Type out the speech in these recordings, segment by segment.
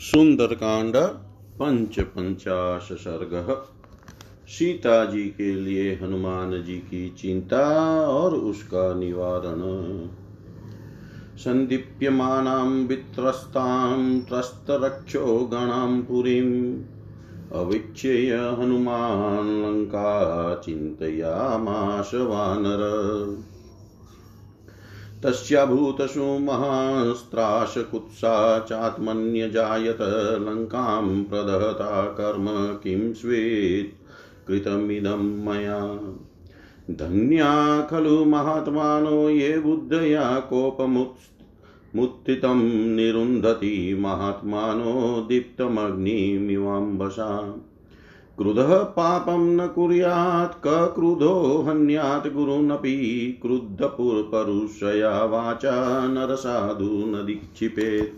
सुंदरकांड पंच पंचाश सर्ग सीता जी के लिए हनुमान जी की चिंता और उसका निवारण। सन्दीप्यमानां वित्रस्तां त्रस्तरक्षो गणां पुरीम् अवीक्ष्य हनुमान् लङ्का चिन्तयामाश वानर। तस्याभूतसु महास्त्राशकुत्सा चात्मन्यजायत लङ्कां प्रदहता कर्म किं स्वेत् कृतमिदं मया। धन्या खलु महात्मानो ये बुद्धया कोपमुत्थितं निरुन्धति महात्मानो दीप्तमग्निमिवाम्बसा क्रुधः पापं न कुर्यात् कक्रुधो हन्यात्, गुरुनपि क्रुद्धपुरपरुषया वाचा नरसाधु न दीक्षिपेत्।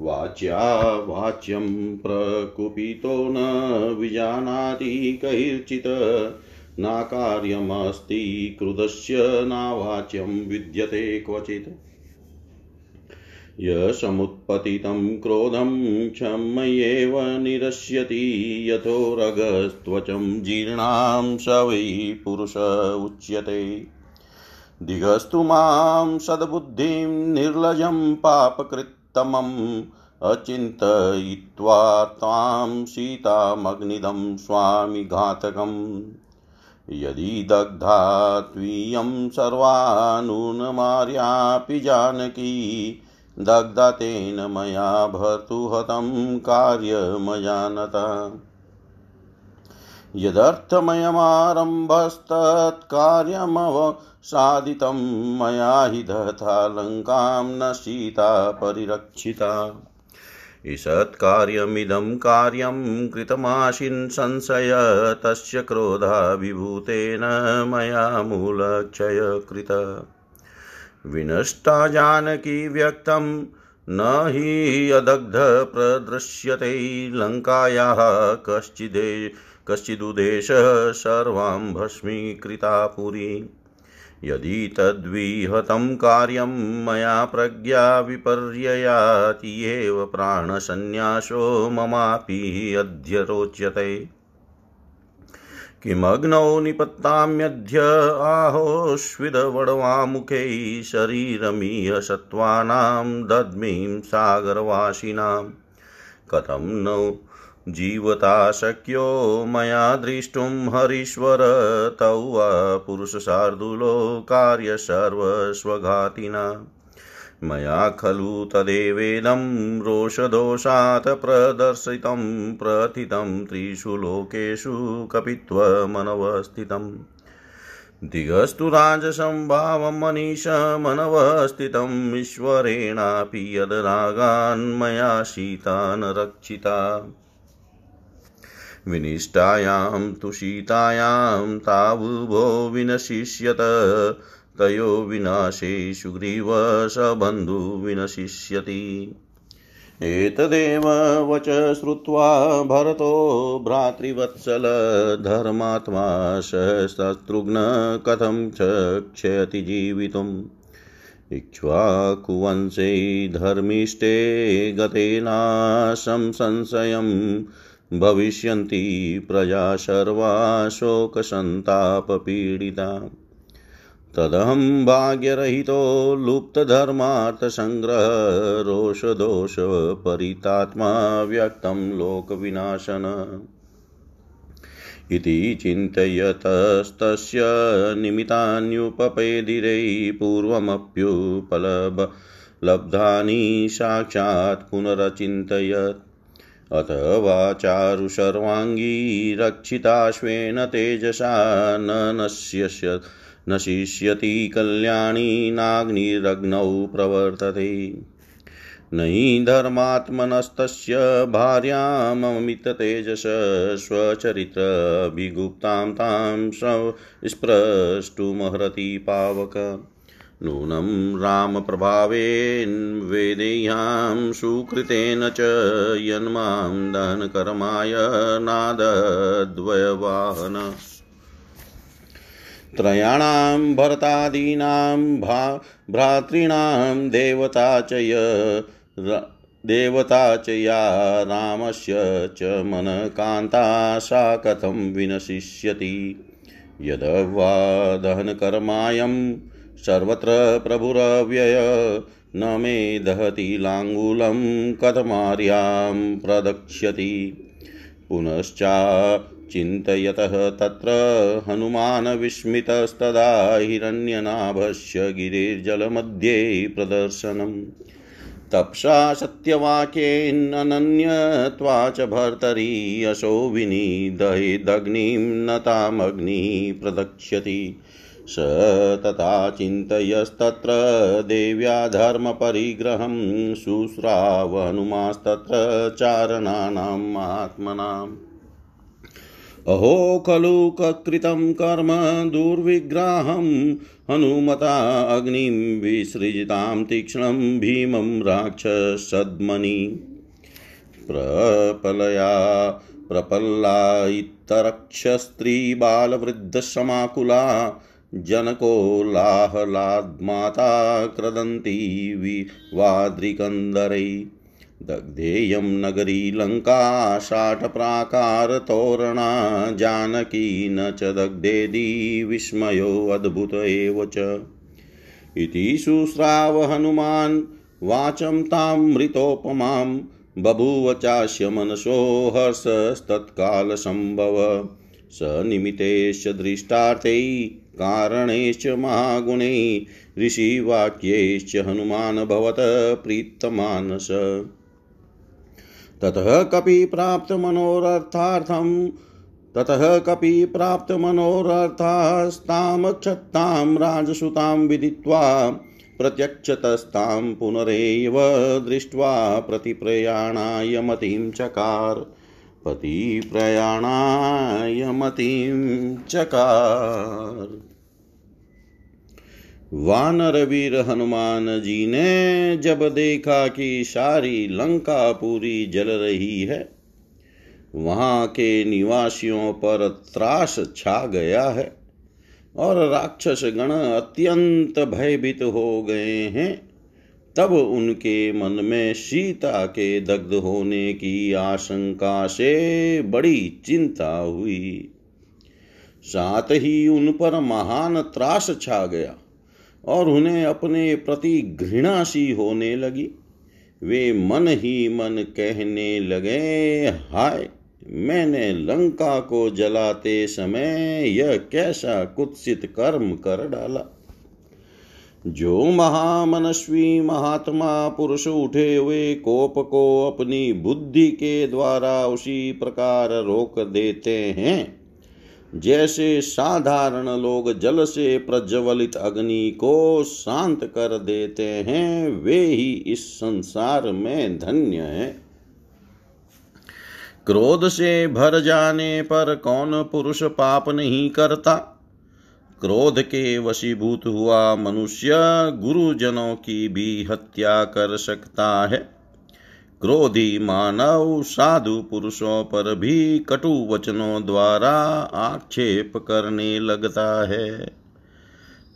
वाच्या वाच्यं प्रकुपितो न विजानाति कैर्चित्। नाकार्यमस्ति क्रुधस्य नावाच्यं विद्यते क्वचित्। यशमुत्पतितं क्रोधं क्षम्येव निरस्यति यथोरगस्त्वचं जीर्णां स वै पुरुष उच्यते। दिगस्तु माँ सद्बुद्धिं निर्लजं पापकृत्तमम् अचिन्तयित्वा त्वां सीतामग्निदं स्वामि घातकम् यदि दग्धा त्वीयं सर्वानूनमार्यापि जानकी दग्धा तेन मया भर्तुहतं कार्यमजानत। यदर्थमयमारम्भस्तत्कार्यमवसादितं मया हि दत्ता लङ्कां न सीता परिरक्षिता। ईषत्कार्यमिदं कार्यं कृतमाशिन् संशय, तस्य क्रोधा विभूतेन मया मूलक्षय कृत विनष्टा जानकी व्यक्तं न हि अदग्ध प्रदृश्यते लङ्कायाः। कश्चिदे कश्चिदुदेशः सर्वां भस्मीकृता पुरी। यदि तद्विहतं कार्यं मया प्रज्ञा विपर्ययाति एव प्राणसन्न्यासो ममापि अद्य रोच्यते किमग्नौ निपत्ताम्यद्य आहोस्विदवडवामुखे शरीरमिह सत्त्वानां दद्मीं सागरवासिनां। कथं नो जीवता शक्यो मया द्रष्टुं हरीश्वर, तौ वा पुरुषशार्दूलो कार्यसर्वस्वघातिना। मया खलु तदेवेदं रोषदोषात् प्रदर्शितं प्रथितं त्रिषु लोकेषु कपित्वमनवस्थितम् दिगस्तु राजसम्भावमनीशमनवस्थितम् ईश्वरेणापि यदरागान्मया सीता न रक्षिता। विनिष्टायां तु सीतायां तावुभो विनशिष्यत तयो विनाशे सुग्रीवसबन्धु विनशिष्यति। एतदेव वच श्रुत्वा भरतो भ्रातृवत्सल धर्मात्मा शत्रुघ्न कथं च क्षयति जीवितुम्। इक्ष्वाकुवंशे धर्मिष्ठे गतेनाशं संशयं भविष्यन्ति प्रजा सर्वा शोकसन्तापपीडिता। तदहं भाग्यरहितो लुप्तधर्मार्थसङ्ग्रह रोषदोषपरितात्मा व्यक्तं लोकविनाशन। इति चिन्तयतस्तस्य निमित्तान्युपपेदिरै पूर्वमप्युपलब्धानि साक्षात् पुनरचिन्तयत्। अथवा चारु सर्वाङ्गी रक्षिताश्वेन तेजसा न नश्यस्य नशिष्यति कल्याणी नाग्निरग्नौ प्रवर्तते। न हि धर्मात्मनस्तस्य भार्याममिततेजस स्वचरित्रभिगुप्तां तां स्प्रष्टुमहरति पावक। नूनं रामप्रभावेन वेदेह्यां सुकृतेन च यन्मां दहनकर्माय नादद्वयवाहन। त्रयाणां भरतादीनां भा भ्रातॄणां देवता च य देवता च या रामस्य च मनकान्ता सा कथं विनशिष्यति? यद्वा दहनकर्मायं सर्वत्र प्रभुरव्यय न मे दहति लाङ्गूलं कथमार्यां प्रदक्ष्यति। पुनश्चा चिन्तयतः तत्र हनुमान् विस्मितस्तदा हिरण्यनाभस्य गिरिर्जलमध्ये प्रदर्शनम्। तप्सा सत्यवाक्येन्नन्यत्वा च भर्तरि यशो विनिदहेदग्निं न तामग्निः प्रदक्ष्यति। स तथा चिन्तयस्तत्र देव्या धर्मपरिग्रहं शुश्राव हनुमास्तत्र चारणानाम् आत्मनाम्। अहो खलु कृतं कर्म दुर्विग्राहं, हनुमता अग्निं विसृजितां तीक्ष्णं भीमं राक्षसद्मनि प्रपलया प्रपल्लायितरक्षस्त्रीबालवृद्धसमाकुला जनकोलाहलाद्माता क्रदन्ती विवाद्रिकन्दरै दग्धेयं नगरी लङ्का शाटप्राकारतोरणा जानकी न च दग्धेदि विस्मयोऽद्भुत एव च। इति शुश्राव वाचं तामृतोपमां, बभूव चास्य मनसो हर्षस्तत्कालसम्भव। स निमित्तेश्च दृष्टार्थै, कारणैश्च महागुणै, ऋषिवाक्यैश्च हनुमान् भवत प्रीतमानस। ततः कपि प्राप्तमनोरर्थार्थं, ततः कपि प्राप्तमनोरर्थास्तां क्षत्तां राजसुतां विदित्वा प्रत्यक्षतस्तां पुनरेव दृष्ट्वा प्रतिप्रयाणाय मतिं चकार। पतिप्रयाणाय मतिं चकार। वानरवीर हनुमान जी ने जब देखा कि सारी लंका पूरी जल रही है, वहाँ के निवासियों पर त्रास छा गया है और राक्षस गण अत्यंत भयभीत हो गए हैं। तब उनके मन में सीता के दग्ध होने की आशंका से बड़ी चिंता हुई। साथ ही उन पर महान त्रास छा गया। और उन्हें अपने प्रति घृणा सी होने लगी। वे मन ही मन कहने लगे, हाय, मैंने लंका को जलाते समय यह कैसा कुत्सित कर्म कर डाला। जो महामनस्वी महात्मा पुरुष उठे हुए कोप को अपनी बुद्धि के द्वारा उसी प्रकार रोक देते हैं जैसे साधारण लोग जल से प्रज्वलित अग्नि को शांत कर देते हैं, वे ही इस संसार में धन्य हैं। क्रोध से भर जाने पर कौन पुरुष पाप नहीं करता? क्रोध के वशीभूत हुआ मनुष्य गुरुजनों की भी हत्या कर सकता है। क्रोधी मानव साधु पुरुषों पर भी कटु वचनों द्वारा आक्षेप करने लगता है।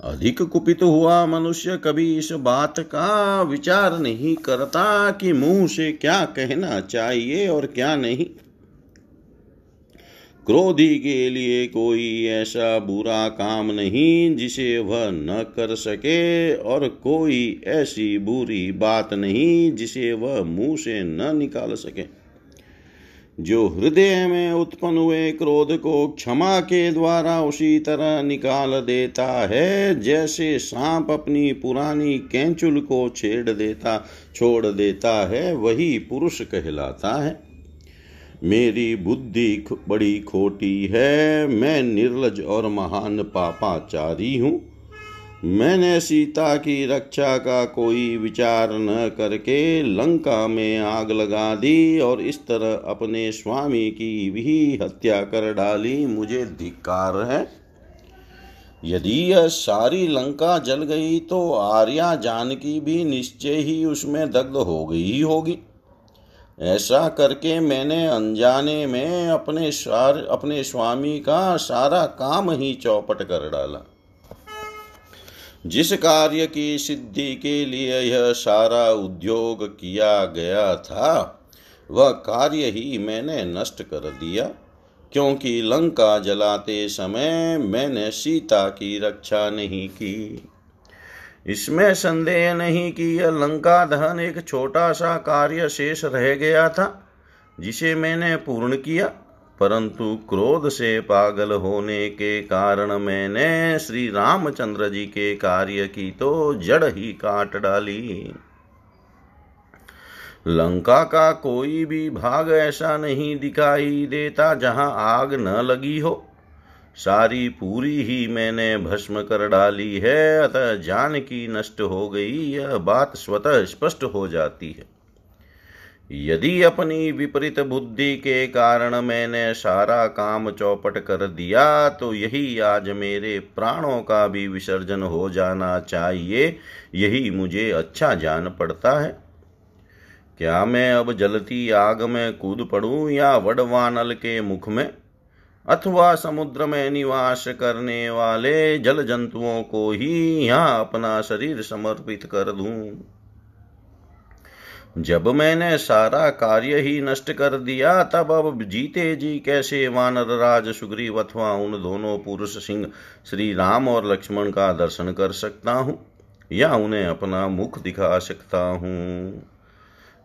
अधिक कुपित हुआ मनुष्य कभी इस बात का विचार नहीं करता कि मुँह से क्या कहना चाहिए और क्या नहीं। क्रोधी के लिए कोई ऐसा बुरा काम नहीं जिसे वह न कर सके और कोई ऐसी बुरी बात नहीं जिसे वह मुँह से न निकाल सके। जो हृदय में उत्पन्न हुए क्रोध को क्षमा के द्वारा उसी तरह निकाल देता है, जैसे सांप अपनी पुरानी कैंचुल को छेड़ देता, छोड़ देता है, वही पुरुष कहलाता है। मेरी बुद्धि बड़ी खोटी है, मैं निर्लज और महान पापाचारी हूँ। मैंने सीता की रक्षा का कोई विचार न करके लंका में आग लगा दी और इस तरह अपने स्वामी की भी हत्या कर डाली। मुझे धिक्कार है। यदि यह सारी लंका जल गई तो आर्या जानकी भी निश्चय ही उसमें दग्ध हो गई होगी। ऐसा करके मैंने अनजाने में अपने सार, अपने स्वामी का सारा काम ही चौपट कर डाला। जिस कार्य की सिद्धि के लिए यह सारा उद्योग किया गया था, वह कार्य ही मैंने नष्ट कर दिया, क्योंकि लंका जलाते समय मैंने सीता की रक्षा नहीं की। इसमें संदेह नहीं कि यह लंका दहन एक छोटा सा कार्य शेष रह गया था, जिसे मैंने पूर्ण किया, परंतु क्रोध से पागल होने के कारण मैंने श्री रामचंद्र जी के कार्य की तो जड़ ही काट डाली। लंका का कोई भी भाग ऐसा नहीं दिखाई देता जहाँ आग न लगी हो। सारी पूरी ही मैंने भस्म कर डाली है, अतः जान की नष्ट हो गई, यह बात स्वतः स्पष्ट हो जाती है। यदि अपनी विपरीत बुद्धि के कारण मैंने सारा काम चौपट कर दिया तो यही आज मेरे प्राणों का भी विसर्जन हो जाना चाहिए, यही मुझे अच्छा जान पड़ता है। क्या मैं अब जलती आग में कूद पड़ूं या वडवानल के मुख में? अथवा समुद्र में निवास करने वाले जल जंतुओं को ही यहाँ अपना शरीर समर्पित कर दूँ। जब मैंने सारा कार्य ही नष्ट कर दिया, तब अब जीते जी कैसे वानर राज सुग्रीव अथवा उन दोनों पुरुष सिंह श्री राम और लक्ष्मण का दर्शन कर सकता हूँ या उन्हें अपना मुख दिखा सकता हूँ?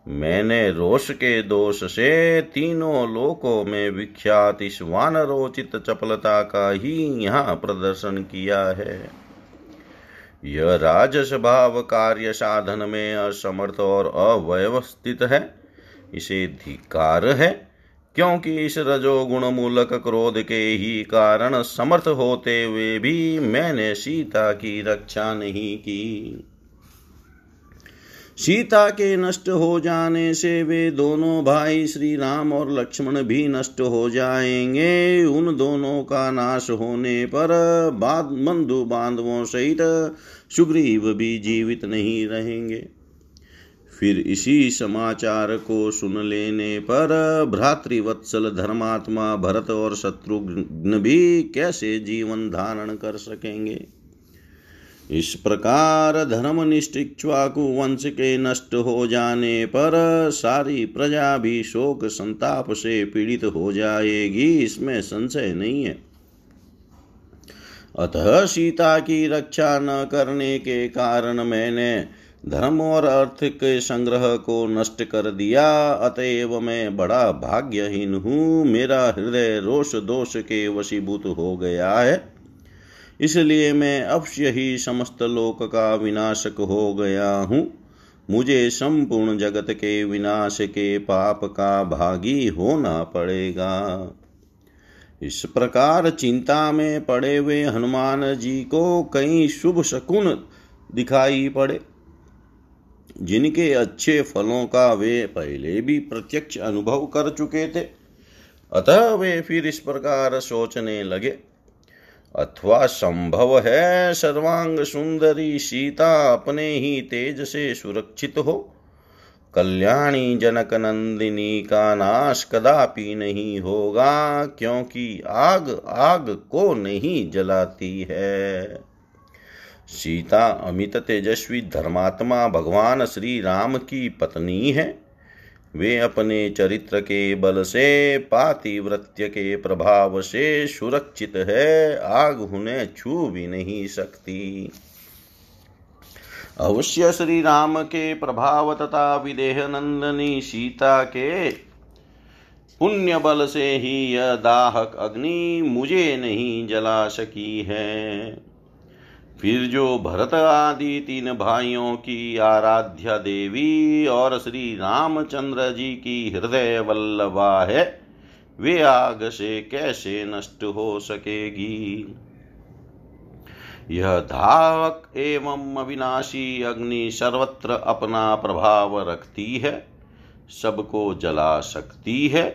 मैंने रोष के दोष से तीनों लोकों में विख्यात इस वानरोचित चपलता का ही यहाँ प्रदर्शन किया है। यह राजस भाव कार्य साधन में असमर्थ और अव्यवस्थित है। इसे धिकार है, क्योंकि इस रजोगुण मूलक क्रोध के ही कारण समर्थ होते हुए भी मैंने सीता की रक्षा नहीं की। सीता के नष्ट हो जाने से वे दोनों भाई श्री राम और लक्ष्मण भी नष्ट हो जाएँगे। उन दोनों का नाश होने पर बाद बंधु बांधवों सहित सुग्रीव भी जीवित नहीं रहेंगे। फिर इसी समाचार को सुन लेने पर भ्रातृवत्सल धर्मात्मा भरत और शत्रुघ्न भी कैसे जीवन धारण कर सकेंगे? इस प्रकार धर्मनिष्ठ इक्ष्वाकु वंश के नष्ट हो जाने पर सारी प्रजा भी शोक संताप से पीड़ित हो जाएगी, इसमें संशय नहीं है। अतः सीता की रक्षा न करने के कारण मैंने धर्म और अर्थ के संग्रह को नष्ट कर दिया, अतएव मैं बड़ा भाग्यहीन हूँ। मेरा हृदय रोष दोष के वशीभूत हो गया है। इसलिए मैं अवश्य ही समस्त लोक का विनाशक हो गया हूँ। मुझे संपूर्ण जगत के विनाश के पाप का भागी होना पड़ेगा। इस प्रकार चिंता में पड़े हुए हनुमान जी को कई शुभ शकुन दिखाई पड़े, जिनके अच्छे फलों का वे पहले भी प्रत्यक्ष अनुभव कर चुके थे। अतः वे फिर इस प्रकार सोचने लगे। अथवा संभव है सर्वांग सुंदरी सीता अपने ही तेज से सुरक्षित हो। कल्याणी जनक नंदिनी का नाश कदापि नहीं होगा, क्योंकि आग आग को नहीं जलाती है। सीता अमित तेजस्वी धर्मात्मा भगवान श्री राम की पत्नी है। वे अपने चरित्र के बल से पातिव्रत्य के प्रभाव से सुरक्षित है, आग उन्हें छू भी नहीं सकती। अवश्य श्री राम के प्रभाव तथा विदेह नंदनी सीता के पुण्य बल से ही यह दाहक अग्नि मुझे नहीं जला सकी है। फिर जो भरत आदि तीन भाइयों की आराध्या देवी और श्री रामचंद्र जी की हृदय वल्लभा है, वे आग से कैसे नष्ट हो सकेगी? यह धावक एवं अविनाशी अग्नि सर्वत्र अपना प्रभाव रखती है, सबको जला सकती है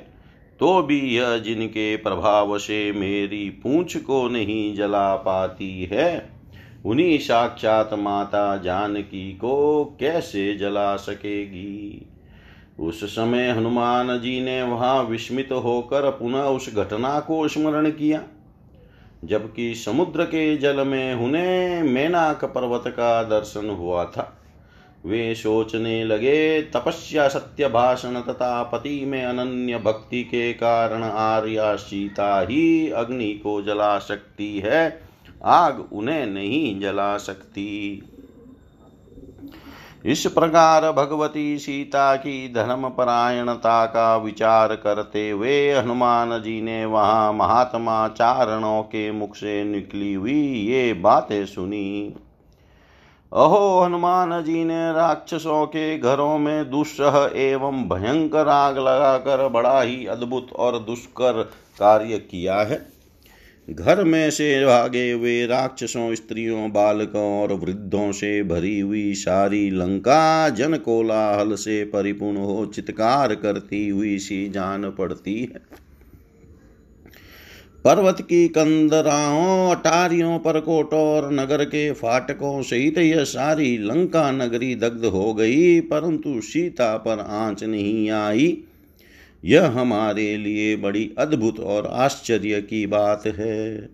तो भी यह जिनके प्रभाव से मेरी पूंछ को नहीं जला पाती है। उन्हीं साक्षात माता जानकी को कैसे जला सकेगी? उस समय हनुमान जी ने वहाँ विस्मित होकर पुनः उस घटना को स्मरण किया। जबकि समुद्र के जल में उन्हें मेनाक पर्वत का दर्शन हुआ था। वे सोचने लगे, तपस्या सत्य भाषण तथा पति में अनन्य भक्ति के कारण आर्या सीता ही अग्नि को जला सकती है आग उन्हें नहीं जला सकती। इस प्रकार भगवती सीता की धर्म परायणता का विचार करते हुए हनुमान जी ने वहाँ महात्मा चारणों के मुख से निकली हुई ये बातें सुनी। अहो, हनुमान जी ने राक्षसों के घरों में दुस्सह एवं भयंकर आग लगाकर बड़ा ही अद्भुत और दुष्कर कार्य किया है। घर में से भागे हुए राक्षसों, स्त्रियों, बालकों और वृद्धों से भरी हुई सारी लंका जन कोलाहल से परिपूर्ण हो चित्कार करती हुई सी जान पड़ती है। पर्वत की कंदराओं, अटारियों परकोटों और नगर के फाटकों सहित यह सारी लंका नगरी दग्ध हो गई, परंतु सीता पर आँच नहीं आई। यह हमारे लिए बड़ी अद्भुत और आश्चर्य की बात है।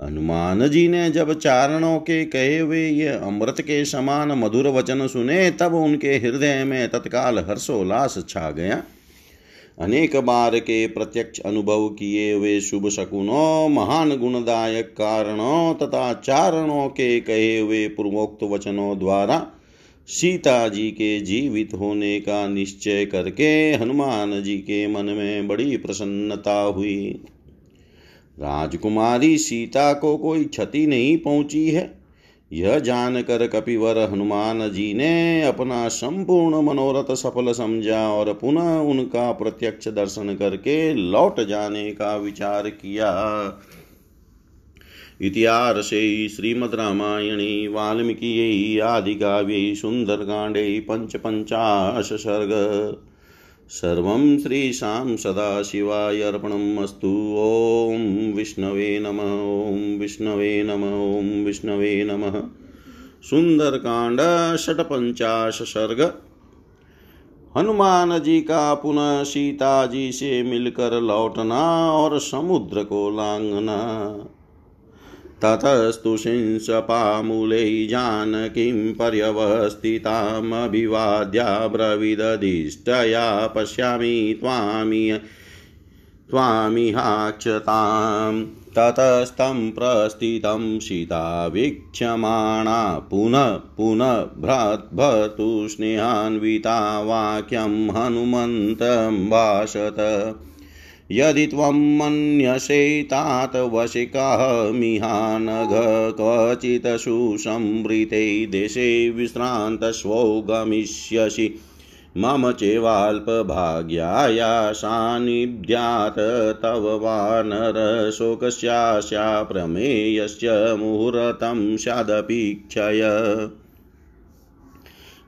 हनुमान जी ने जब चारणों के कहे हुए ये अमृत के समान मधुर वचन सुने, तब उनके हृदय में तत्काल हर्षोल्लास छा गया। अनेक बार के प्रत्यक्ष अनुभव किए हुए शुभ शकुनों, महान गुणदायक कारणों तथा चारणों के कहे हुए पूर्वोक्त वचनों द्वारा सीता जी के जीवित होने का निश्चय करके हनुमान जी के मन में बड़ी प्रसन्नता हुई। राजकुमारी सीता को कोई क्षति नहीं पहुँची है। यह जानकर कपिवर हनुमान जी ने अपना संपूर्ण मनोरथ सफल समझा और पुनः उनका प्रत्यक्ष दर्शन करके लौट जाने का विचार किया। इतिहासे श्रीमद्रामायणे, वाल्मीकियै आदिकाव्ये, सुन्दरकाण्डे, पञ्चपञ्चाशसर्ग। सर्वं श्रीशां सदाशिवाय अर्पणम् अस्तु। ॐ विष्णवे नमः, ॐ विष्णवे नमः, ॐ विष्णवे नमः। सुंदरकांड षटपंचाश सर्ग हनुमान जी का पुनः सीता जी से मिलकर लौटना और समुद्र को लांघना ततस्तु शिंसपामूलै जानकीं पर्यवस्थितामभिवाद्याब्रवीदधिष्ठया पश्यामि त्वामि, त्वामिहाक्षताम्। ततस्तं प्रस्थितं सीता वीक्ष्यमाणा पुनः पुनः भ्राद्भतु स्नेहान्विता वाक्यं हनुमन्तं भाषत। यदि त्वं मन्यसे तात वशिकः मिहानघ क्वचित् सुसंवृते देशे विश्रान्तस्वो गमिष्यसि मम चेवाल्पभाग्याया सान्निध्यात् तव वानरशोकस्यास्या प्रमेयस्य मुहूर्तं स्यादपीक्षय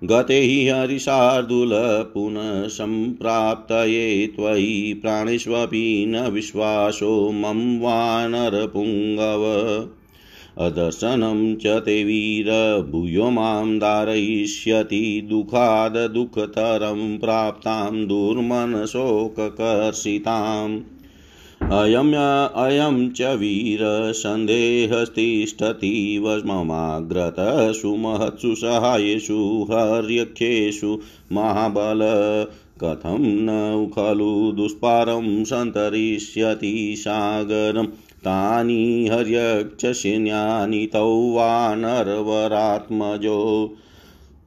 गते हि हरिशार्दूल पुनः सम्प्राप्तये त्वयि प्राणेष्वपि न विश्वासो मम वानरपुङ्गव। अदर्शनं च ते वीर, भूयो माँ धारयिष्यति दुःखाद् दुःखतरं प्राप्तां दुर्मनशोककर्षिताम्। अयम् अयं च वीरसन्देहस्तिष्ठतीव ममाग्रतसु महत्सु सहायेषु हर्यख्येषु महाबल। कथं न खलु दुष्पारं सन्तरिष्यति सागरं। तानि हर्यक्षसैन्यानि तौ वानरवरात्मजो।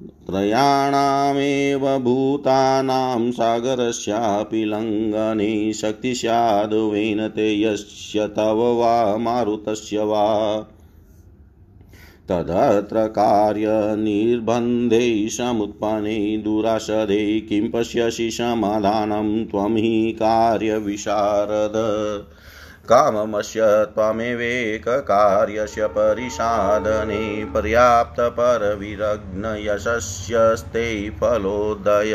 त्रयाणामेव भूतानां सागरस्यापि लङ्घने शक्ति स्याद्वेन ते यस्य तव वा मारुतस्य वा। तदत्र कार्यनिर्बन्धे समुत्पन्ने दुराशदे किं पश्यसि समाधानं त्वं हि कार्यविशारद। काममस्य त्वमेवेककार्यस्य परिसाधने पर्याप्तपरविरग्नयशस्यस्ते फलोदय।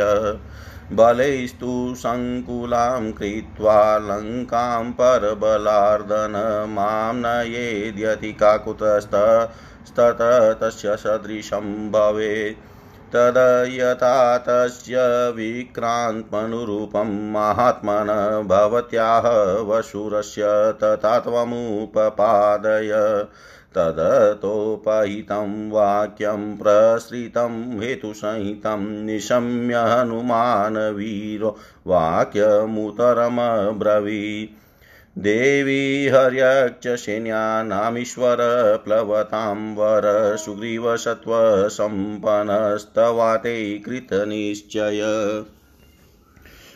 बलैस्तु सङ्कुलां कृत्वा लङ्कां परबलार्दन माँ नयेद्यति काकुतस्ततः तस्य सदृशं भवेत्। तदयथा तस्य विक्रान्तमनुरूपं महात्मन भवत्याः वशुरस्य तथा त्वमुपपादय तदतोपहितं वाक्यं प्रसृतं हेतुसहितं निशम्य हनुमान् वीरो वाक्यमुतरमब्रवीत् देवी हर्यक्षसेन्यानामीश्वर प्लवतां वर सुग्रीवसत्त्वसम्पन्नस्तवाते कृतनिश्चय।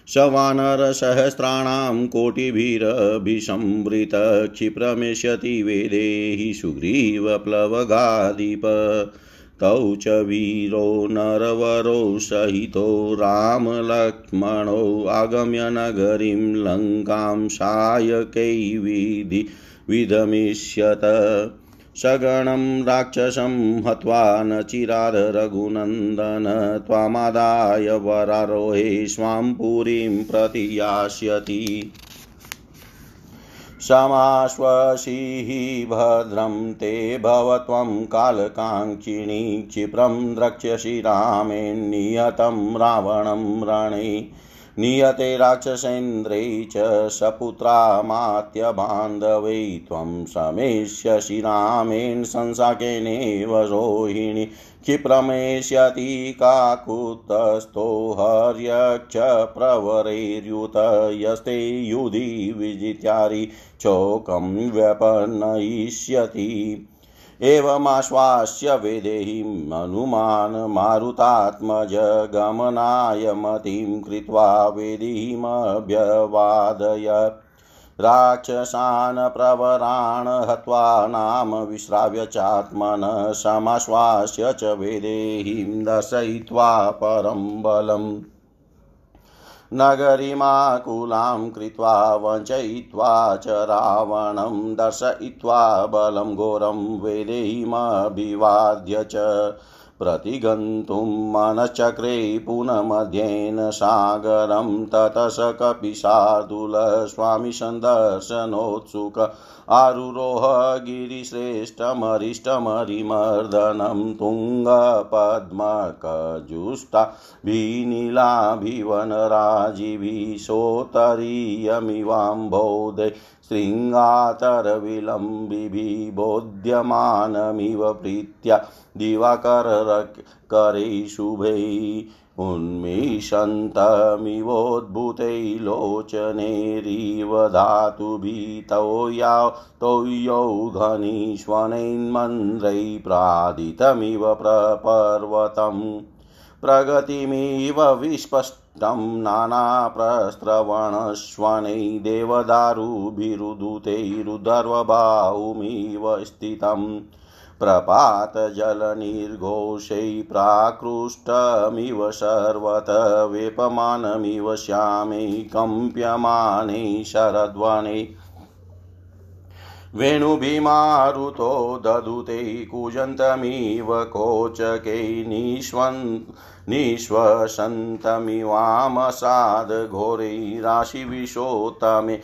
शवानरसहस्राणां कोटिभिरभिसंवृतक्षिप्रमेष्यति वेदेहि सुग्रीवप्लवगाधिप तौ च वीरो नरवरो सहितो रामलक्ष्मणौ आगम्य नगरीं लङ्कां सायकैविधि विधमिष्यत। सगणं राक्षसं हत्वा न चिराद रघुनन्दन, त्वामादाय वरारोहे स्वां पुरीं प्रति यास्यति। समाश्वसीः भद्रं ते भवत्वं कालकाङ्क्षिणी क्षिप्रं द्रक्ष्यसि रामेन्नियतं रावणं रणे नियते राक्षसेन्द्रै च सपुत्रामात्यबान्धवै त्वं समेष्यसि रामेण संसाकेनेव रोहिणी। क्षिप्रमेष्यति काकुतस्थो हर्यक्ष प्रवरैर्युत यस्ते युधि विजित्यारि चोकं व्यपनयिष्यति। एवमाश्वास्य वेदेहीं हनुमान् मारुतात्मज गमनाय मतिं कृत्वा वेदीमभ्यवादय राक्षसान् प्रवरान् हत्वा नाम विश्राव्य चात्मन समाश्वास्य च वेदेहीं दर्शयित्वा परं बलम्। नगरीमाकुलां कृत्वा वञ्चयित्वा च रावणं दर्शयित्वा बलं घोरं वेदैमभिवाद्य च प्रतिगन्तुं मनश्चक्रे पुनमध्येन सागरं ततः स कपिशार्दूलस्वामी सन्दर्शनोत्सुक आरुरोह गिरिश्रेष्ठमरिष्टमरिमर्दनं तुङ्गपद्मकजुष्टाभिनीलाभिवनराजिभिशोत्तरीयमिवाम्बोधे शृङ्गातरविलम्बिभिबोध्यमानमिव प्रीत्या दिवाकरकरै शुभै। उन्मिषन्तमिवोद्भूतैलोचनेरिव धातुभितौ या तौ यौधनीष्वनैन्मन्द्रै प्रादितमिव प्रपर्वतम्। प्रगतिमिव विस्पष्टं नानाप्रस्रवणश्वनै देवदारुभिरुदुतैरुदर्वबाहुमिव स्थितम्। प्रपातजलनिर्घोषै प्राकृष्टमिव सर्वत वेपमानमिव श्यामे कम्प्यमाने शरद्वने। वेणुभिमारुतो ददुते कूजन्तमिव कोचकै निष्वन् निःश्वसन्तमिवामसाद्घोरैराशिविशोत्तमे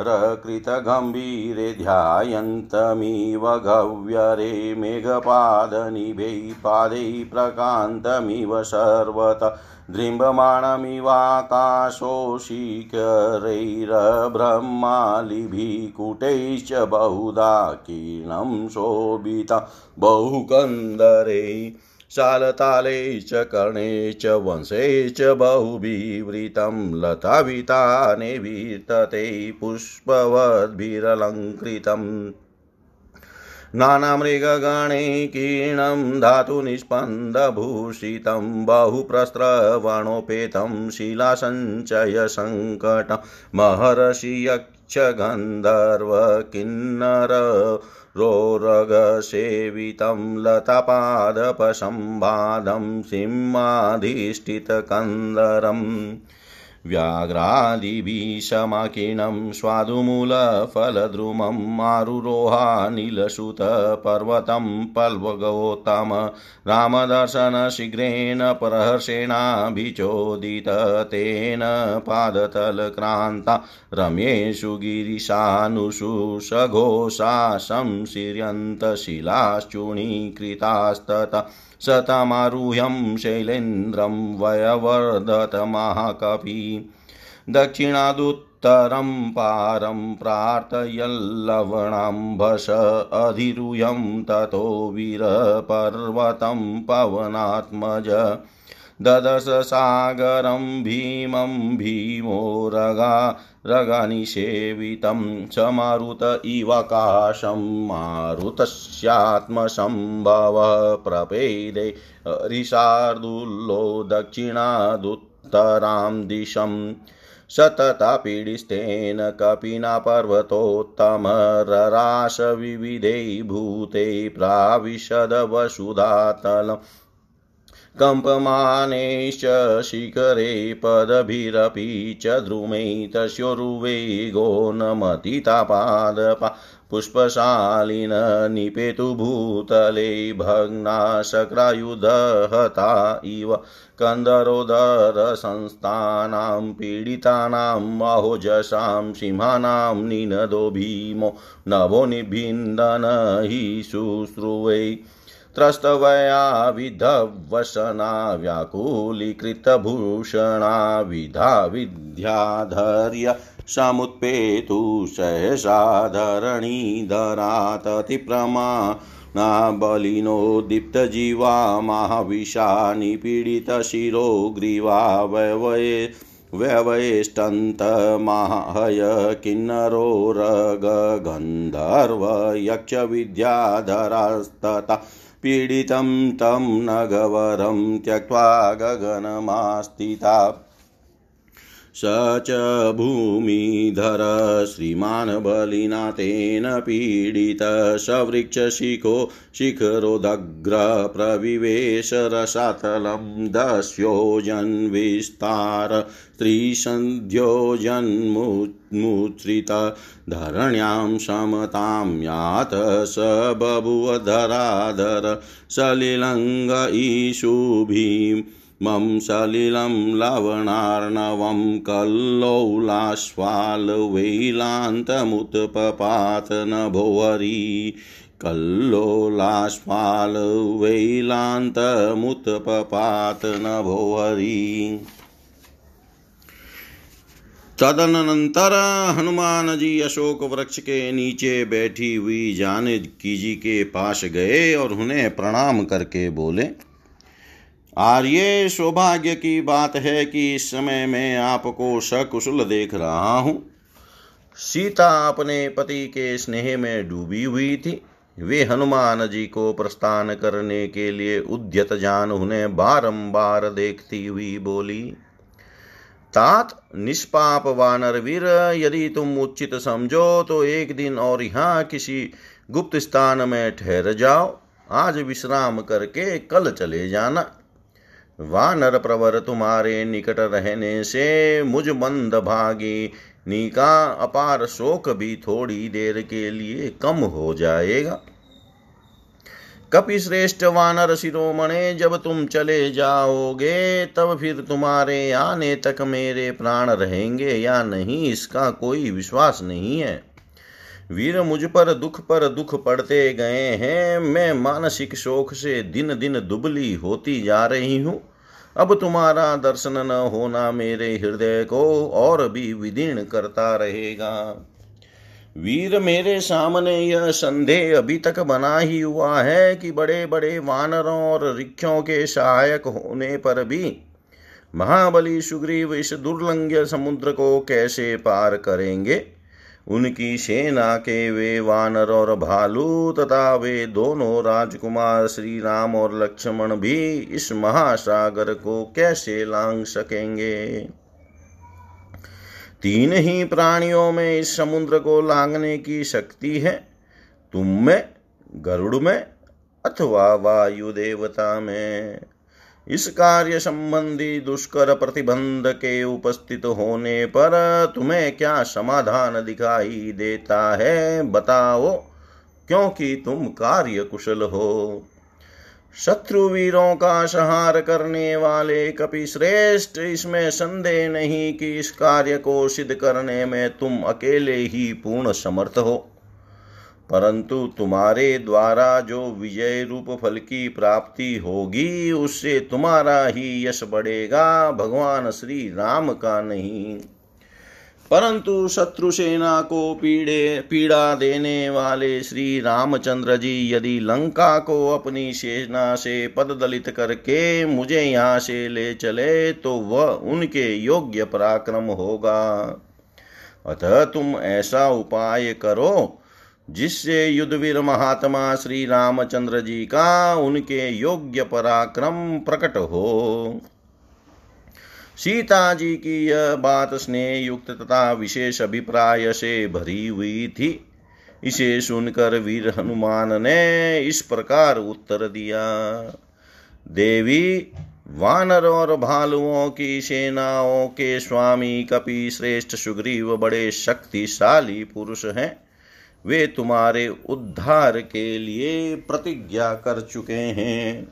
निहारकृतगम्भीरे ध्यायन्तमिव गव्यरे मेघपादनिभै पादै प्रकान्तमिव सर्वत दृम्बमाणमिवाकाशोशिखरैर्ब्रह्मालिभिः कुटैश्च बहुधा कीर्णं शोभिता बहुकन्दरे शालताले च कर्णे च वंशे च बहुविवृतं लताविताने वितते पुष्पवद्भिरलङ्कृतम् नानामृगगणे कीर्णं धातुनिष्पन्दभूषितं बहुप्रस्रवणोपेतं शिलासञ्चयसङ्कटं। महर्षि यक्षगन्धर्वकिन्नर रोरगसेवितं लतापादपसंवादं सिंहाधिष्ठितकन्दरम् व्याघ्रादिभिषमाकीर्णं स्वादुमूलफलद्रुमं मारुरोहानिलसुतपर्वतं पल्वगौतम रामदर्शनशीघ्रेण प्रहर्षेणाभिचोदित पादतलक्रान्ता रम्येषु गिरिशानुषु सघोषा संशीर्यन्तशिलाश्चूणीकृतास्तत सतमारुह्यं शैलेन्द्रं वयवर्धत महाकपि दक्षिणादुत्तरं पारं प्रार्थयल्लवणाम्भस अधिरूयं ततो वीरपर्वतं पवनात्मज ददश सागरं भीमं भीमो रगा रगनिषेवितं स मारुत इवाकाशं मारुतस्यात्मसम्भवः प्रपेदे हरिशार्दुल्लो दक्षिणादुत्तरां दिशम् सततापीडिस्तेन कपिना पर्वतोत्तमरराश विविधे भूते प्राविशदवसुधातलम् कम्पमानेश्च शिखरे पदभिरपि च द्रुमै तस्योरुवे गो मतितापादपा पुष्पशालिन निपेतु भूतले भग्ना शक्रायुधहता इव कन्दरोदरसंस्थानां पीडितानां महोजसां सिंहानां निनदो भीमो नभो निभिन्दन हि शुश्रुवै त्रस्तवया विधवसना व्याकुलीकृतभूषणा विधा विद्याधर्य समुत्पेतु सहसा धरणीधराततिप्रमा ना बलिनो दीप्तजीवा महाविशा निपीडितशिरो ग्रीवा वयवये व्यवयेष्टन्तमाहय किन्नरो रगगन्धर्वयक्षविद्याधरास्तता पीडितं तं नगवरं त्यक्त्वा गगनमास्थिता स च भूमिधर श्रीमान् बलिना तेन पीडित सवृक्षशिखो शिखरोदग्र प्रविवेश रसातलं दस्योजन्विस्तार स्त्रीसन्ध्योजन्मुच्छ्रित धरण्यां समतां यात स बभुवधराधर सलिलङ्ग ईशुभीम् मम सलिलं लवणार्णवं कल्लोलाश्वालवैलान्तमुत्पपात नभोवरी कल्लोलाश्वालवैलान्तमुत्पपात नभोवरी तदनंतर हनुमान जी अशोक वृक्ष के नीचे बैठी हुई जानकी जी के पास गए और उन्हें प्रणाम करके बोले आर्य सौभाग्य की बात है कि इस समय मैं आपको सकुशल देख रहा हूँ। सीता अपने पति के स्नेह में डूबी हुई थी। वे हनुमान जी को प्रस्थान करने के लिए उद्यत जान उन्हें बारंबार देखती हुई बोली, तात, निष्पाप वानर वीर, यदि तुम उचित समझो तो एक दिन और यहाँ किसी गुप्त स्थान में ठहर जाओ। आज विश्राम करके कल चले जाना। वानर प्रवर तुम्हारे निकट रहने से मुझ मंद भागी। निका अपार शोक भी थोड़ी देर के लिए कम हो जाएगा। कपि श्रेष्ठ वानर शिरोमणे, जब तुम चले जाओगे, तब फिर तुम्हारे आने तक मेरे प्राण रहेंगे या नहीं, इसका कोई विश्वास नहीं है। वीर मुझ पर दुख पर दुख पड़ते गए हैं। मैं मानसिक शोक से दिन दिन दुबली होती जा रही हूँ। अब तुम्हारा दर्शन न होना मेरे हृदय को और भी विदीर्ण करता रहेगा। वीर मेरे सामने यह संदेह अभी तक बना ही हुआ है कि बड़े बड़े वानरों और रिक्षों के सहायक होने पर भी महाबली सुग्रीव इस दुर्लंघ्य समुद्र को कैसे पार करेंगे? उनकी सेना के वे वानर और भालू तथा वे दोनों राजकुमार श्री राम और लक्ष्मण भी इस महासागर को कैसे लांग सकेंगे? तीन ही प्राणियों में इस समुद्र को लांगने की शक्ति है। तुम में, गरुड़ में अथवा वायु देवता में। इस कार्य संबंधी दुष्कर प्रतिबंध के उपस्थित होने पर तुम्हें क्या समाधान दिखाई देता है, बताओ, क्योंकि तुम कार्य कुशल हो। शत्रु वीरों का संहार करने वाले कपि श्रेष्ठ, इसमें संदेह नहीं कि इस कार्य को सिद्ध करने में तुम अकेले ही पूर्ण समर्थ हो। परंतु तुम्हारे द्वारा जो विजय रूप फल की प्राप्ति होगी, उससे तुम्हारा ही यश बढ़ेगा, भगवान श्री राम का नहीं। परंतु शत्रु सेना को पीड़े, पीड़ा देने वाले श्री रामचंद्र जी यदि लंका को अपनी सेना से पद दलित करके मुझे यहाँ से ले चले तो वह उनके योग्य पराक्रम होगा। अतः तुम ऐसा उपाय करो जिससे युद्धवीर महात्मा श्री रामचंद्र जी का उनके योग्य पराक्रम प्रकट हो। सीता जी की यह बात स्नेह युक्त तथा विशेष अभिप्राय से भरी हुई थी। इसे सुनकर वीर हनुमान ने इस प्रकार उत्तर दिया, देवी, वानर और भालुओं की सेनाओं के स्वामी कपि श्रेष्ठ सुग्रीव बड़े शक्तिशाली पुरुष हैं। वे तुम्हारे उद्धार के लिए प्रतिज्ञा कर चुके हैं।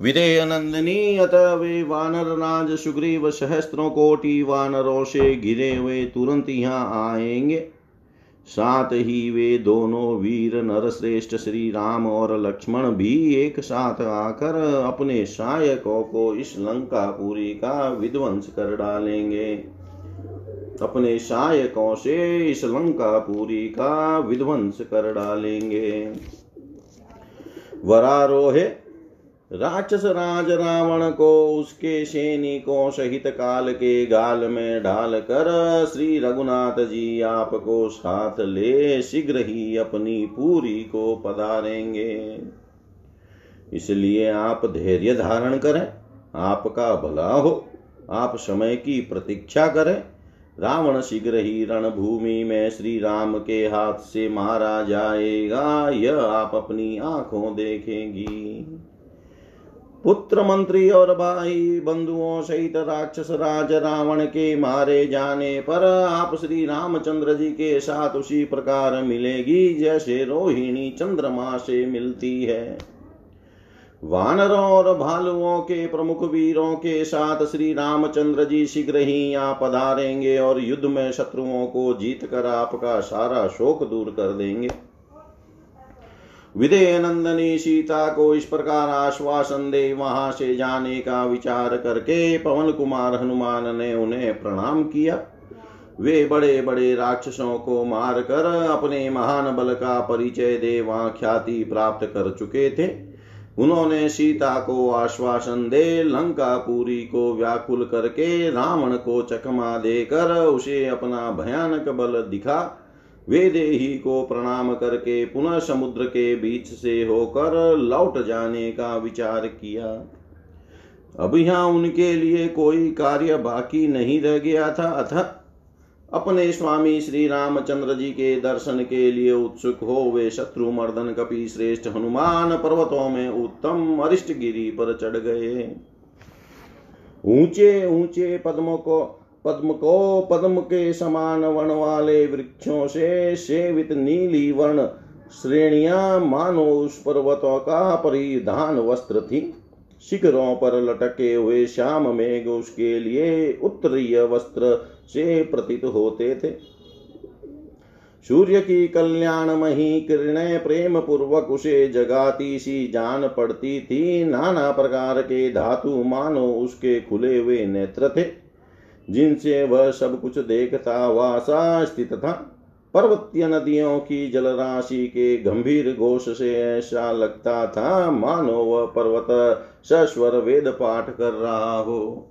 विदेह नंदिनी अतः वे वानर, राज, सुग्रीव, सहस्त्रों, कोटि वानरों से घिरे हुए तुरंत यहाँ आएँगे। साथ ही वे दोनों वीर, नरश्रेष्ठ श्री राम और लक्ष्मण भी एक साथ आकर अपने सहायकों को इस लंकापुरी का विध्वंस कर डालेंगे। अपने सहायकों से इस लंकापुरी का विध्वंस कर डालेंगे। वरारोहे राक्षस राज रावण को उसके सैनिकों सहित काल के गाल में डालकर श्री रघुनाथ जी आपको साथ ले शीघ्र ही अपनी पूरी को पधारेंगे। इसलिए आप धैर्य धारण करें, आपका भला हो, आप समय की प्रतीक्षा करें रावण शीघ्र ही रणभूमि में श्री राम के हाथ से मारा जाएगा, यह आप अपनी आँखों देखेंगी। पुत्र मंत्री और भाई बंधुओं सहित राक्षस राज रावण के मारे जाने पर आप श्री रामचंद्र जी के साथ उसी प्रकार मिलेगी जैसे रोहिणी चंद्रमा से मिलती है। वानरों और भालुओं के प्रमुख वीरों के साथ श्री रामचंद्र जी शीघ्र ही यहाँ पधारेंगे और युद्ध में शत्रुओं को जीत कर आपका सारा शोक दूर कर देंगे। विदय नंदनी सीता को इस प्रकार आश्वासन दे वहाँ से जाने का विचार करके पवन कुमार हनुमान ने उन्हें प्रणाम किया। वे बड़े बड़े राक्षसों को मारकर अपने महान बल का परिचय दे वहाँ ख्याति प्राप्त कर चुके थे। उन्होंने सीता को आश्वासन दे, लंका पुरी को व्याकुल करके रावण को चकमा देकर उसे अपना भयानक बल दिखा। वे देही को प्रणाम करके पुनः समुद्र के बीच से होकर लौट जाने का विचार किया। अब यहाँ उनके लिए कोई कार्य बाकी नहीं रह गया था। अतः अपने स्वामी श्री रामचंद्र जी के दर्शन के लिए उत्सुक हो, वे शत्रु मर्दन कपि श्रेष्ठ हनुमान पर्वतों में उत्तम अरिष्ट गिरी पर चढ़ गए। ऊँचे ऊँचे पद्मों को, पद्म को, पद्म के समान वर्ण वाले वृक्षों से सेवित नीली वर्ण श्रेणिया मानो उस पर्वतों का परिधान वस्त्र थी। शिखरों पर लटके हुए श्याम मेघ उसके लिए उत्तरीय वस्त्र से प्रतीत होते थे। सूर्य की कल्याणमयी किरणें प्रेम पूर्वक उसे जगाती सी जान पड़ती थी। नाना प्रकार के धातु मानो उसके खुले हुए नेत्र थे। जिनसे वह सब कुछ देखता, वासा स्थित था। पर्वतीय नदियों की जलराशि के गंभीर घोष से ऐसा लगता था, मानो वह पर्वत सस्वर वेद पाठ कर रहा हो।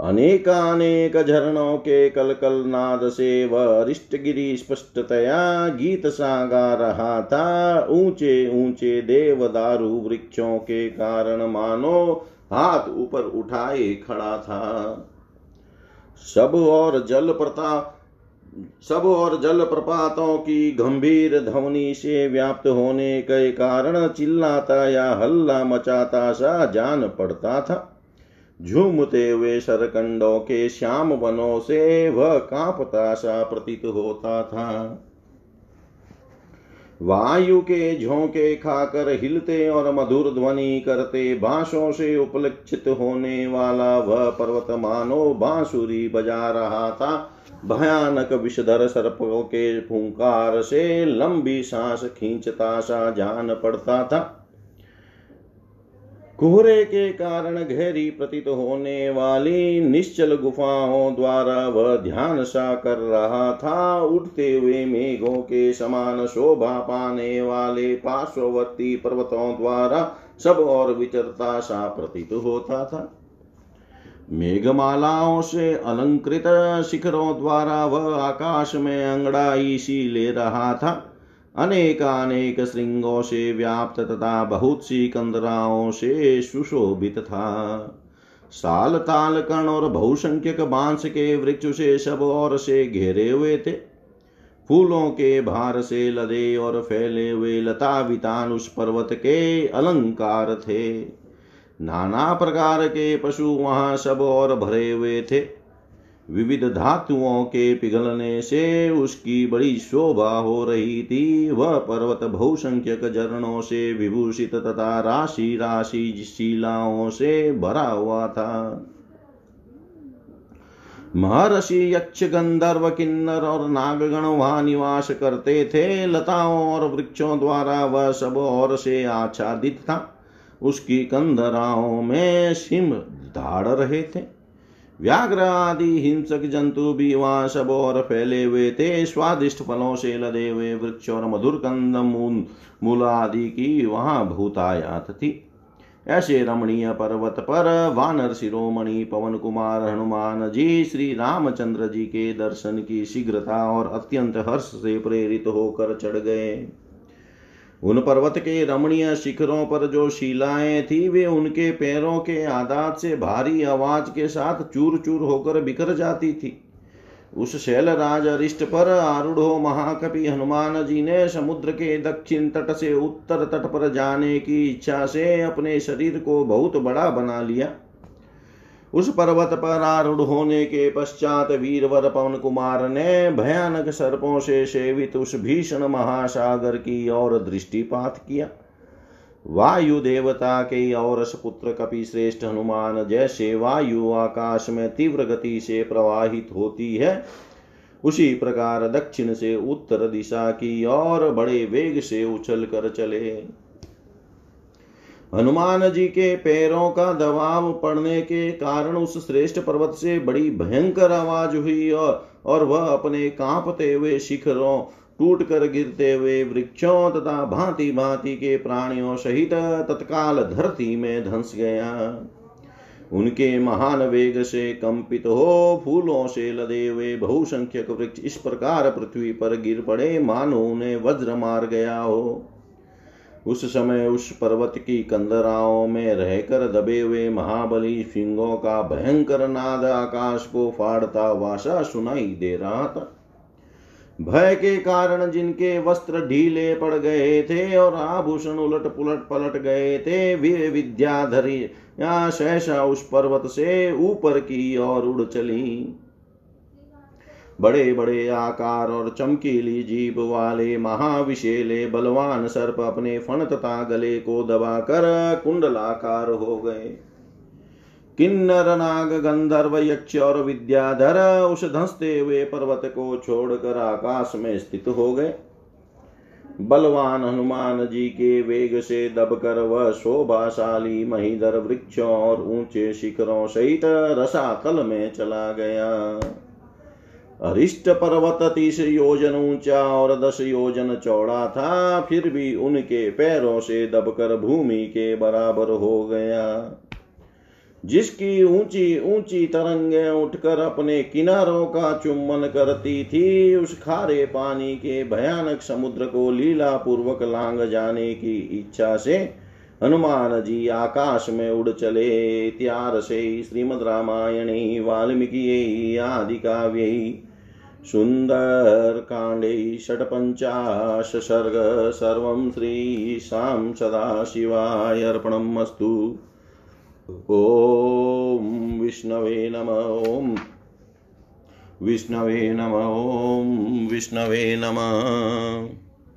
अनेकानेक झरणों के कल कल नाद से वह गिरी स्पष्टतया गीत सा गा रहा था। ऊँचे ऊँचे देवदारू वृक्षों के कारण मानो हाथ ऊपर उठाए खड़ा था। सब और जल प्रताप सब और जल प्रपातों की गंभीर ध्वनि से व्याप्त होने के कारण चिल्लाता या हल्ला मचाता सा जान पड़ता था। झूमते हुए सरकंडों के श्याम वनों से वह कांपता सा प्रतीत होता था। वायु के झोंके खाकर हिलते और मधुर ध्वनि करते, बांसों से उपलक्षित होने वाला वह पर्वत मानो बांसुरी बजा रहा था। भयानक विषधर सर्पों के फूंकार से लंबी सांस खींचता सा जान पड़ता था। कोहरे के कारण गहरी प्रतीत होने वाली निश्चल गुफाओं द्वारा वह ध्यान सा कर रहा था। उठते हुए मेघों के समान शोभा पाने वाले पार्श्ववर्ती पर्वतों द्वारा सब और विचरता सा प्रतीत होता था। मेघमालाओं से अलंकृत शिखरों द्वारा वह आकाश में अंगड़ाई सी ले रहा था। अनेकानेक श्रृंगों से व्याप्त तथा बहुत सी कंदराओं से सुशोभित था साल ताल कण और बहुसंख्यक बाँस के वृक्ष से सब और से घेरे हुए थे। फूलों के भार से लदे और फैले हुए लता वितान उस पर्वत के अलंकार थे। नाना प्रकार के पशु वहाँ सब और भरे हुए थे। विविध धातुओं के पिघलने से उसकी बड़ी शोभा हो रही थी। वह पर्वत बहुसंख्यक झरणों से विभूषित तथा राशि राशि शिलाओं से भरा हुआ था। महर्षि यक्ष गंधर्व किन्नर और नागगण वहाँ निवास करते थे। लताओं और वृक्षों द्वारा वह सब और से आच्छादित था। उसकी कंदराओं में सिम धाड़ रहे थे। व्याघ्र आदि हिंसक जंतु भी वहाँ सब और फैले हुए थे। स्वादिष्ट फलों से लदे हुए वृक्ष और मधुर कंद मूल आदि की वहाँ भूतायात थी। ऐसे रमणीय पर्वत पर वानर शिरोमणि, पवन कुमार, हनुमान जी, श्री रामचंद्र जी के दर्शन की शीघ्रता और अत्यंत हर्ष से प्रेरित होकर चढ़ गए। उन पर्वत के रमणीय शिखरों पर जो शिलाएँ थी, वे उनके पैरों के आदात से भारी आवाज़ के साथ चूर चूर होकर बिखर जाती थी। उस शैलराज अरिष्ट पर आरूढ़ महाकवि हनुमान जी ने समुद्र के दक्षिण तट से उत्तर तट पर जाने की इच्छा से अपने शरीर को बहुत बड़ा बना लिया। उस पर्वत पर आरूढ़ होने के पश्चात वीरवर पवन कुमार ने भयानक सर्पों से सेवित उस भीषण महासागर की ओर दृष्टिपात किया। वायु देवता के और पुत्र कपि श्रेष्ठ हनुमान जैसे वायु आकाश में तीव्र गति से प्रवाहित होती है, उसी प्रकार दक्षिण से उत्तर दिशा की ओर बड़े वेग से उछल कर चले। हनुमान जी के पैरों का दबाव पड़ने के कारण उस श्रेष्ठ पर्वत से बड़ी भयंकर आवाज़ हुई और, और वह अपने कांपते हुए शिखरों टूट कर गिरते हुए वृक्षों तथा भांति भांति के प्राणियों सहित तत्काल धरती में धंस गया। उनके महान वेग से कंपित हो फूलों से लदे हुए बहुसंख्यक वृक्ष इस प्रकार पृथ्वी पर गिर पड़े मानो उन्हें वज्र मार गया हो। उस समय उस पर्वत की कंदराओं में रहकर दबे हुए महाबली सिंहों का भयंकर नाद आकाश को फाड़ता वासा सुनाई दे रहा था। भय के कारण जिनके वस्त्र ढीले पड़ गए थे और आभूषण उलट पुलट पलट गए थे, वे विद्याधरी या सहसा उस पर्वत से ऊपर की ओर उड़ चली। बड़े बड़े आकार और चमकीली जीभ वाले महाविशेले बलवान सर्प अपने फण तथा गले को दबाकर कुंडलाकार हो गए। किन्नर, नाग, गंधर्व, यक्ष और विद्याधर उस धंसते हुए पर्वत को छोड़कर आकाश में स्थित हो गए। बलवान हनुमान जी के वेग से दबकर वह शोभाशाली महीधर वृक्षों और ऊँचे शिखरों सहित रसातल में चला गया। अरिष्ट पर्वत तीस योजन ऊँचा और दस योजन चौड़ा था, फिर भी उनके पैरों से दबकर भूमि के बराबर हो गया। जिसकी ऊँची ऊँची तरंगे उठकर अपने किनारों का चुम्बन करती थी, उस खारे पानी के भयानक समुद्र को लीला पूर्वक लांग जाने की इच्छा से हनुमान जी आकाश में उड़ चले। त्यार से श्रीमद रामायणे वाल्मीकि आदि काव्य सुन्दरकाण्डे षट्पञ्चाश सर्ग सर्वं श्रीशां सदाशिवाय अर्पणम् अस्तु ॐ विष्णवे नम, ॐ विष्णवे नम, ॐ विष्णवे नमः।